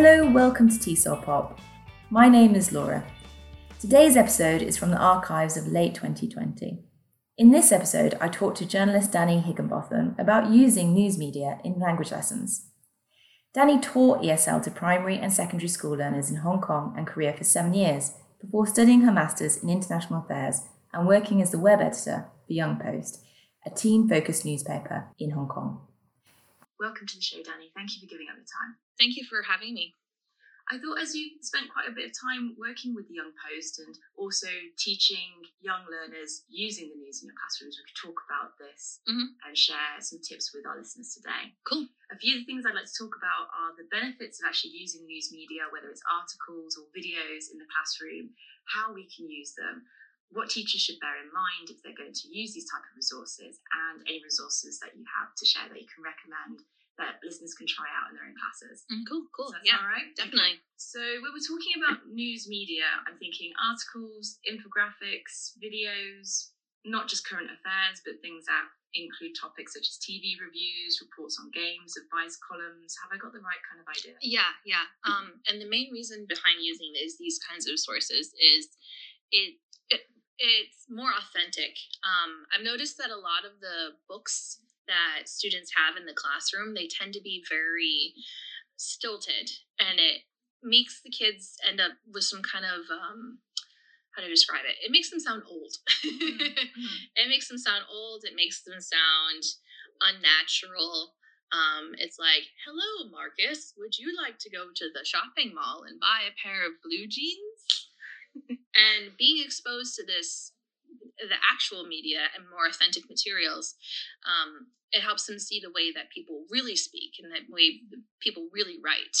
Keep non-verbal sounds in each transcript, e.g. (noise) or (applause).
Hello, welcome to TESOL Pop. My name is Laura. Today's episode is from the archives of late 2020. In this episode, I talked to journalist Danny Higginbotham about using news media in language lessons. Danny taught ESL to primary and secondary school learners in Hong Kong and Korea for seven years before studying her master's in international affairs and working as the web editor for Young Post, a teen focused newspaper in Hong Kong. Welcome to the show, Danny. Thank you for giving up the time. Thank you for having me. I thought as you spent quite a bit of time working with the Young Post and also teaching young learners using the news in your classrooms, we could talk about this Mhm. and share some tips with our listeners today. Cool. A few of the things I'd like to talk about are the benefits of actually using news media, whether it's articles or videos in the classroom, how we can use them, what teachers should bear in mind if they're going to use these type of resources, and any resources that you have to share that you can recommend that listeners can try out in their own classes. Mm, Cool, cool. That Yeah, sound right? definitely. Okay. So when we're talking about news media, I'm thinking articles, infographics, videos, not just current affairs, but things that include topics such as TV reviews, reports on games, advice columns. Have I got the right kind of idea? Yeah, yeah. Um, and the main reason behind using these these kinds of sources is it, it it's more authentic. Um, I've noticed that a lot of the books that students have in the classroom they tend to be very stilted, and it makes the kids end up with some kind of um, how to describe it. It makes them sound old. (laughs) it makes them sound old. It makes them sound unnatural. Um, it's like, hello, Marcus. Would you like to go to the shopping mall and buy a pair of blue jeans? And being exposed to this, the actual media and more authentic materials, um, it helps them see the way that people really speak and the way people really write.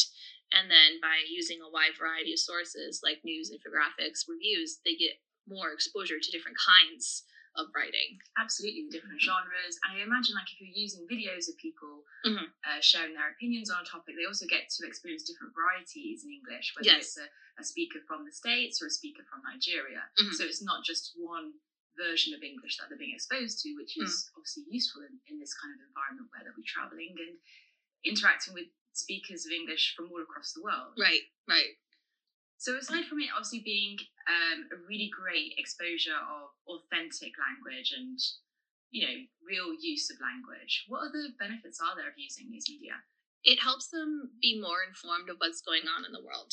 And then by using a wide variety of sources like news, infographics, reviews, they get more exposure to different kinds of writing. Absolutely, different genres. And I imagine, like, if you're using videos of people Mhm. uh, sharing their opinions on a topic, they also get to experience different varieties in English, whether Yes. it's a, a speaker from the States or a speaker from Nigeria. Mhm. So it's not just one version of English that they're being exposed to, which is obviously useful in, in this kind of environment where they'll be traveling and interacting with speakers of English from all across the world. Right, right. So aside from it obviously being um, a really great exposure of authentic language and you know real use of language, what other benefits are there of using news media? it helps them be more informed of what's going on in the world.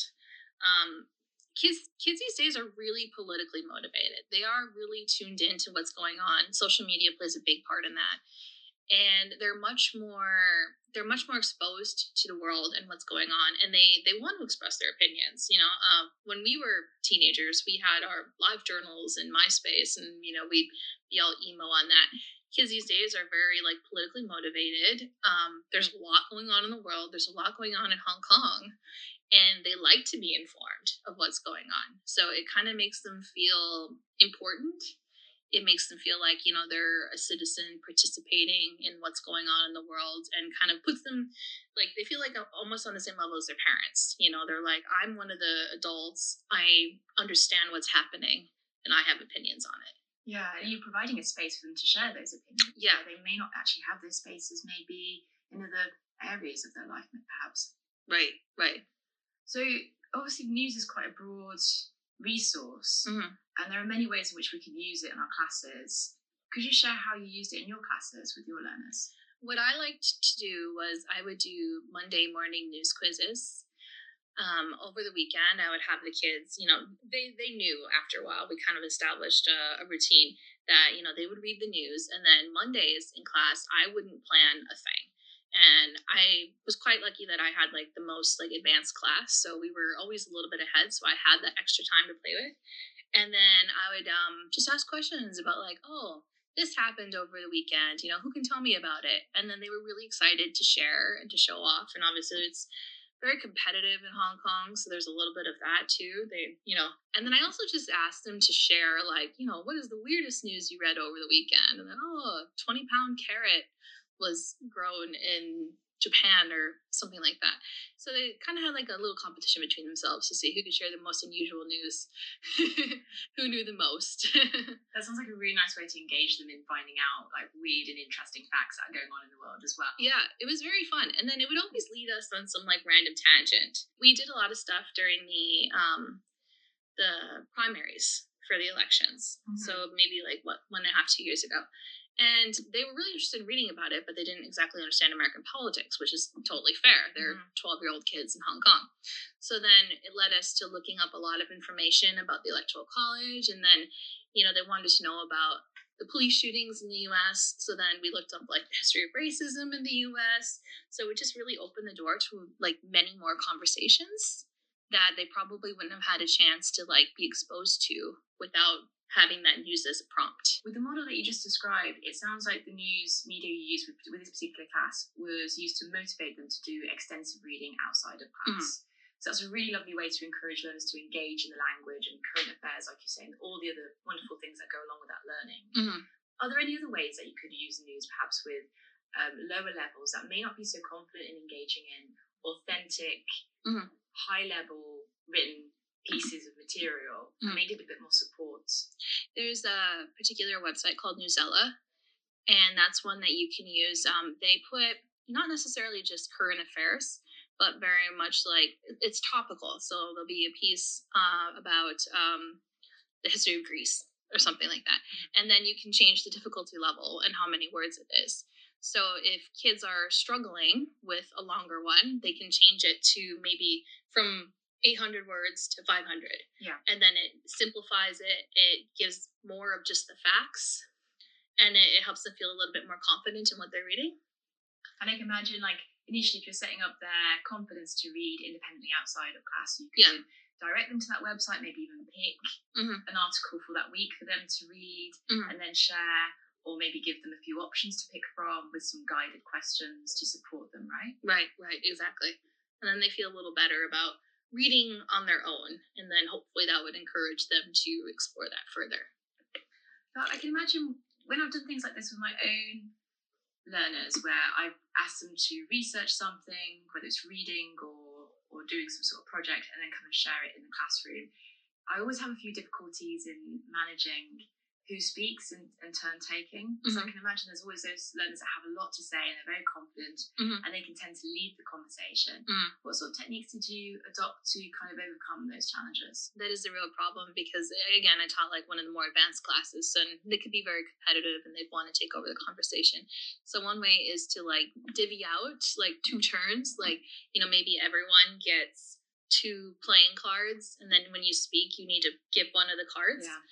Um, kids, kids these days are really politically motivated. They are really tuned into what's going on. Social media plays a big part in that, and they're much more they're much more exposed to the world and what's going on, and they they want to express their opinions. You know, uh, when we were teenagers, we had our live journals and MySpace, and you know we'd be all emo on that kids these days are very like politically motivated. Um, there's a lot going on in the world. There's a lot going on in Hong Kong, and they like to be informed of what's going on. So it kind of makes them feel important. It makes them feel like you know they're a citizen participating in what's going on in the world, and kind of puts them like they feel like almost on the same level as their parents. You know, they're like, I'm one of the adults. I understand what's happening, and I have opinions on it. Yeah, and you're providing a space for them to share those opinions. Yeah. they may not actually have those spaces, maybe in other areas of their life, perhaps. Right, right. So obviously, news is quite a broad resource, Mhm. and there are many ways in which we can use it in our classes. Could you share how you used it in your classes with your learners? What I liked to do was I would do Monday morning news quizzes. Um, over the weekend, I would have the kids, you know, they, they knew after a while, we kind of established a, a routine that, you know, they would read the news. And then Mondays in class, I wouldn't plan a thing. And I was quite lucky that I had like the most like advanced class. So we were always a little bit ahead. So I had that extra time to play with. And then I would um, just ask questions about like, oh, this happened over the weekend. You know, who can tell me about it? And then they were really excited to share and to show off. And obviously, it's very competitive in Hong Kong, so there's a little bit of that too. They, you know, and then I also just asked them to share, like, you know, what is the weirdest news you read over the weekend? And then, oh, 20 pound carrot was grown in Japan or something like that. So they kind of had like a little competition between themselves to see who could share the most unusual news, (laughs) who knew the most. (laughs) that sounds like a really nice way to engage them in finding out like weird and interesting facts that are going on in the world as well. Yeah, it was very fun. And then it would always lead us on some like random tangent. We did a lot of stuff during the um the primaries for the elections. Mm-hmm. So maybe like what one and a half, two years ago. And they were really interested in reading about it, but they didn't exactly understand American politics, which is totally fair. They're 12 mm-hmm. year old kids in Hong Kong. So then it led us to looking up a lot of information about the Electoral College. And then, you know, they wanted to know about the police shootings in the US. So then we looked up like the history of racism in the US. So it just really opened the door to like many more conversations that they probably wouldn't have had a chance to like be exposed to without having that used as a prompt. With the model that you just described, it sounds like the news media you used with, with this particular class was used to motivate them to do extensive reading outside of class. Mm-hmm. So that's a really lovely way to encourage learners to engage in the language and current affairs, like you say, and all the other wonderful things that go along with that learning. Mm-hmm. Are there any other ways that you could use the news, perhaps with um, lower levels that may not be so confident in engaging in authentic, mm-hmm. high level written pieces of material mm. and need a bit more support. There's a particular website called Newsela, and that's one that you can use. Um, they put not necessarily just current affairs, but very much like it's topical. So there'll be a piece uh, about um, the history of Greece or something like that. Mm-hmm. And then you can change the difficulty level and how many words it is. So if kids are struggling with a longer one, they can change it to maybe from 800 words to 500. Yeah. And then it simplifies it. It gives more of just the facts and it, it, helps them feel a little bit more confident in what they're reading. And I can imagine, like, initially, if you're setting up their confidence to read independently outside of class, you can yeah. direct them to that website, maybe even pick mm-hmm. an article for that week for them to read mm-hmm. and then share. Or maybe give them a few options to pick from with some guided questions to support them, right? Right, right, exactly. And then they feel a little better about reading on their own, and then hopefully that would encourage them to explore that further. I can imagine when I've done things like this with my own learners, where I've asked them to research something, whether it's reading or or doing some sort of project, and then come and share it in the classroom. I always have a few difficulties in managing who speaks and, and turn taking. Mm-hmm. So I can imagine there's always those learners that have a lot to say and they're very confident mm-hmm. and they can tend to lead the conversation. Mm. What sort of techniques did you adopt to kind of overcome those challenges? That is a real problem because again, I taught like one of the more advanced classes and they could be very competitive and they'd want to take over the conversation. So one way is to like divvy out like two turns, like, you know, maybe everyone gets two playing cards and then when you speak you need to give one of the cards. Yeah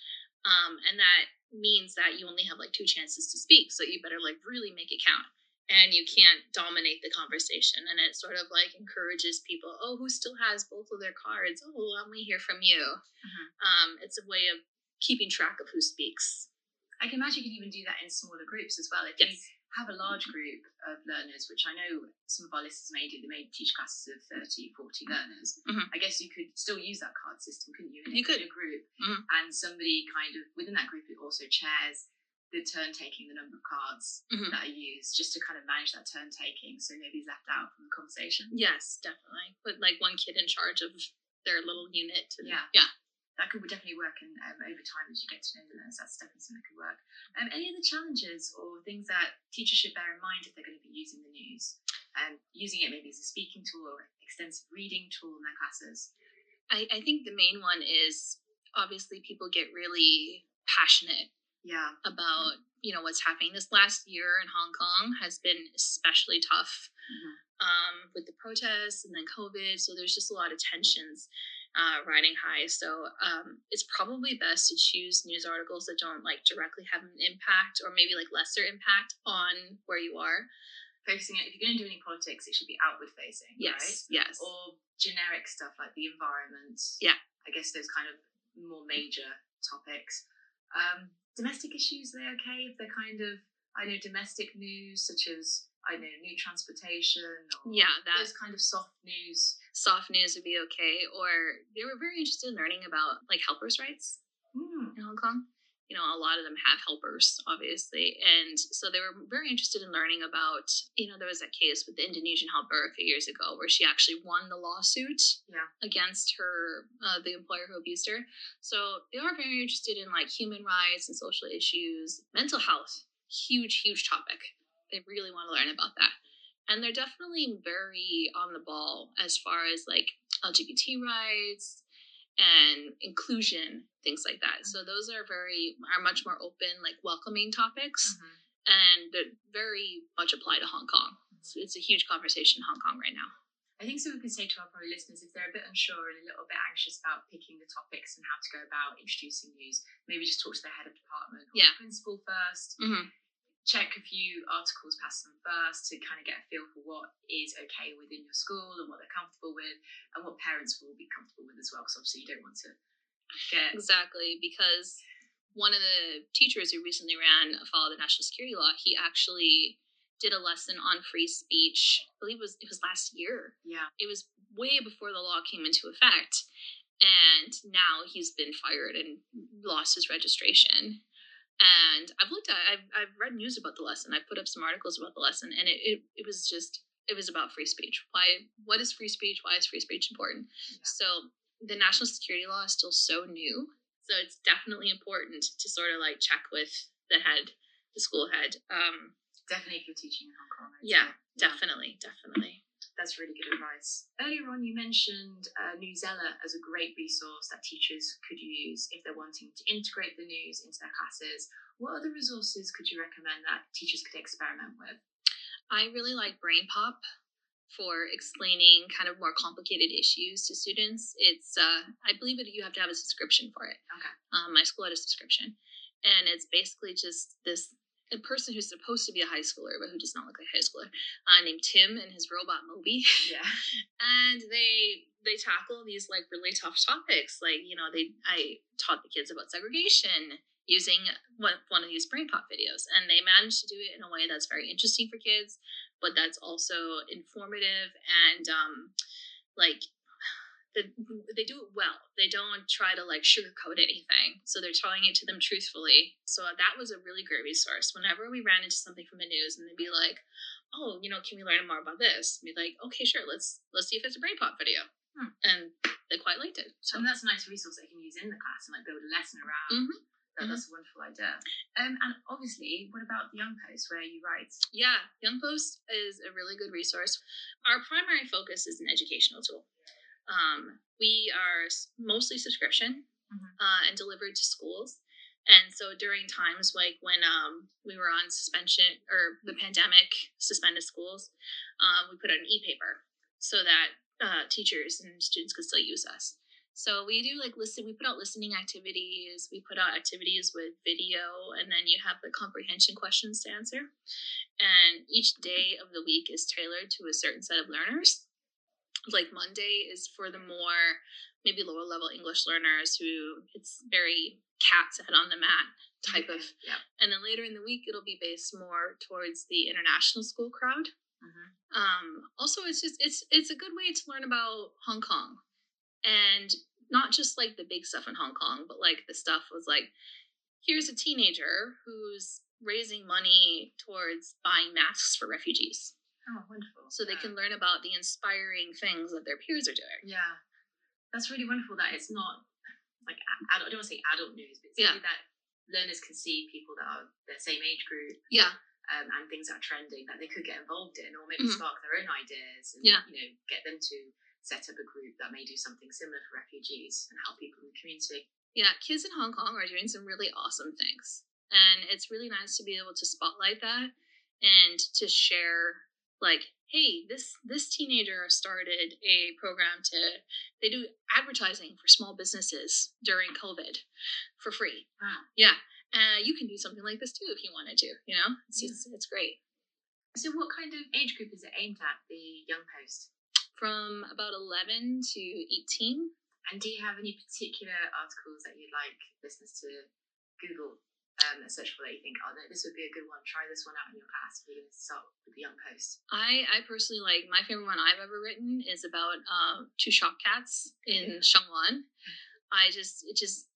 um, and that means that you only have like two chances to speak. So you better like really make it count. And you can't dominate the conversation. And it sort of like encourages people, oh, who still has both of their cards? Oh, let me hear from you. Mm-hmm. Um, it's a way of keeping track of who speaks. I can imagine you can even do that in smaller groups as well. If yes. you have a large group of learners, which I know some of our listeners may do, they may teach classes of 30, 40 learners. Mm-hmm. I guess you could still use that card system, couldn't you? In you could. In a group. Mm-hmm. And somebody kind of within that group it also chairs the turn taking, the number of cards mm-hmm. that are used, just to kind of manage that turn taking so nobody's left out from the conversation. Yes, definitely. Put like one kid in charge of their little unit. To, yeah. Yeah that could definitely work and um, over time as you get to know the learners that's definitely something that could work. Um, any other challenges or things that teachers should bear in mind if they're going to be using the news? And um, using it maybe as a speaking tool or extensive reading tool in their classes? I, I think the main one is obviously people get really passionate yeah. about you know what's happening. This last year in hong kong has been especially tough mm-hmm. um, with the protests and then covid so there's just a lot of tensions uh, riding high. So um, it's probably best to choose news articles that don't like directly have an impact or maybe like lesser impact on where you are. Focusing it, if you're going to do any politics, it should be outward facing. Yes. Right? Yes. Or generic stuff like the environment. Yeah. I guess those kind of more major topics. Um, domestic issues, are they okay if they're kind of, I know, domestic news such as I know new transportation or yeah, that, those kind of soft news. Soft news would be okay. Or they were very interested in learning about like helpers' rights mm. in Hong Kong. you know, a lot of them have helpers, obviously. And so they were very interested in learning about, you know, there was that case with the Indonesian helper a few years ago where she actually won the lawsuit Yeah. against her, uh, the employer who abused her. So they are very interested in like human rights and social issues, mental health, huge, huge topic. They really want to learn about that. And they're definitely very on the ball as far as like LGBT rights and inclusion, things like that. So those are very are much more open, like welcoming topics, Mhm. and they're very much apply to Hong Kong. So it's a huge conversation in Hong Kong right now. I think so. We can say to our probably listeners if they're a bit unsure and a little bit anxious about picking the topics and how to go about introducing news, maybe just talk to the head of department or Yeah. the principal first. Mm-hmm. Check a few articles past them first to kind of get a feel for what is okay within your school and what they're comfortable with and what parents will be comfortable with as well. Because obviously you don't want to get Exactly, because one of the teachers who recently ran afoul of the national security law, he actually did a lesson on free speech. I believe it was it was last year. yeah It was way before the law came into effect, and now he's been fired and lost his registration. And I've looked at, I've, I've read news about the lesson. I've put up some articles about the lesson, and it, it, it was just, it was about free speech. Why, what is free speech? Why is free speech important? Yeah. So the national security law is still so new. So it's definitely important to sort of like check with the head, the school head. Um, definitely if you're teaching in Hong Kong. Yeah, say. definitely, definitely. That's really good advice. Earlier on, you mentioned uh, Newsela as a great resource that teachers could use if they're wanting to integrate the news into their classes. What other resources could you recommend that teachers could experiment with? I really like BrainPOP for explaining kind of more complicated issues to students. It's uh, I believe that you have to have a subscription for it. Okay. Um, my school had a subscription, and it's basically just this a person who's supposed to be a high schooler but who does not look like a high schooler, uh, named Tim and his robot Moby. Yeah. (laughs) and they they tackle these like really tough topics like you know they i taught the kids about segregation using one, one of these BrainPOP videos and they managed to do it in a way that's very interesting for kids but that's also informative and um like the, they do it well they don't try to like sugarcoat anything so they're telling it to them truthfully so that was a really great resource whenever we ran into something from the news and they'd be like oh, you know, can we learn more about this? And be like, okay, sure, let's let's see if it's a BrainPOP video. Hmm. And they quite liked it. So And that's a nice resource they can use in the class and like build a lesson around. Mhm. That, Mhm. That's a wonderful idea. Um, and obviously, what about the Young Post where you write? yeah, Young Post is a really good resource. Our primary focus is an educational tool. Um, we are mostly subscription Mhm. uh, and delivered to schools. And so during times like when um, we were on suspension or the pandemic suspended schools, um, we put out an e-paper so that uh, teachers and students could still use us. So we do like listen. We put out listening activities. We put out activities with video, and then you have the comprehension questions to answer. And each day of the week is tailored to a certain set of learners. Like Monday is for the more maybe lower level English learners who it's very cat's head on the mat type of. Yeah. And then later in the week, it'll be based more towards the international school crowd. Mhm. Um, also, it's just it's it's a good way to learn about Hong Kong, and not just like the big stuff in Hong Kong, but like the stuff was like, here's a teenager who's raising money towards buying masks for refugees, Oh, wonderful. so they Yeah. can learn about the inspiring things that their peers are doing. Yeah, that's really wonderful. That it's not like adult. I don't want to say adult news, but it's Yeah. that learners can see people that are their same age group Yeah, um, and things that are trending that they could get involved in, or maybe Mhm. spark their own ideas and Yeah. you know get them to set up a group that may do something similar for refugees and help people in the community. yeah, kids in Hong Kong are doing some really awesome things. And it's really nice to be able to spotlight that and to share like, hey, this this teenager started a program to they do advertising for small businesses during COVID for free. Wow. Yeah. Uh, you can do something like this too if you wanted to, you know? It's Yeah. it's, it's great. So, what kind of age group is it aimed at? The Young Post. From about 11 to 18. And do you have any particular articles that you'd like listeners to Google um, for that you think, oh, no, this would be a good one. Try this one out in your class. We're going to start with the Young Post. I, I personally like my favorite one I've ever written is about uh, two shop cats in Sheung Wan. I just it just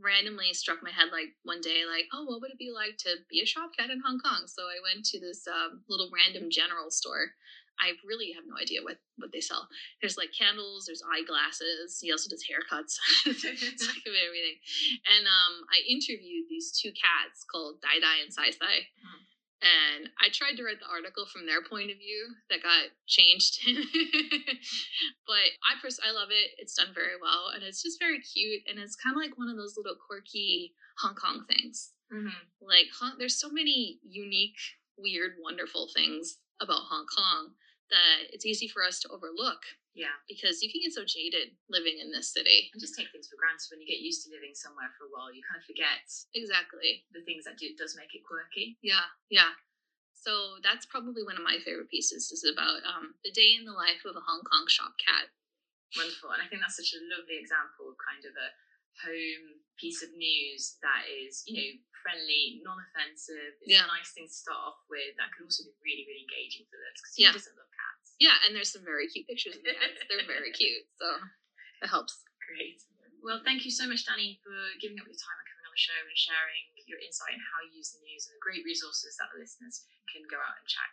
randomly struck my head like one day, like, oh, what would it be like to be a shop cat in Hong Kong? So I went to this um, little random general store. I really have no idea what, what they sell. There's like candles, there's eyeglasses. He also does haircuts. it's (laughs) (laughs) like a bit of everything. And um, I interviewed these two cats called Dai Dai and Sai Sai. Mm. And I tried to write the article from their point of view that got changed. (laughs) but I pers- I love it. It's done very well and it's just very cute and it's kind of like one of those little quirky Hong Kong things. Mm-hmm. Like there's so many unique, weird, wonderful things about Hong Kong that it's easy for us to overlook. Yeah. Because you can get so jaded living in this city. And just take things for granted. When you get used to living somewhere for a while, you kind of forget exactly the things that do, does make it quirky. Yeah, yeah. So that's probably one of my favorite pieces is about um, the day in the life of a Hong Kong shop cat. Wonderful. And I think that's such a lovely example of kind of a home piece of news that is, you know, friendly, non-offensive. It's yeah. a nice thing to start off with. That can also be really, really engaging for this because yeah. doesn't love cats. Yeah, and there's some very cute pictures of the cats. They're very (laughs) cute, so it helps. Great. Well, thank you so much, Danny, for giving up your time and coming on the show and sharing your insight and how you use the news and the great resources that the listeners can go out and check.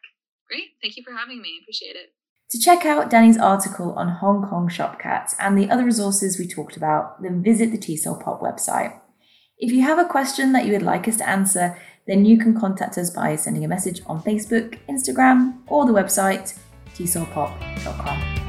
Great. Thank you for having me. Appreciate it. To check out Danny's article on Hong Kong shop cats and the other resources we talked about, then visit the TESOL Pop website. If you have a question that you would like us to answer, then you can contact us by sending a message on Facebook, Instagram, or the website tesolpop.com.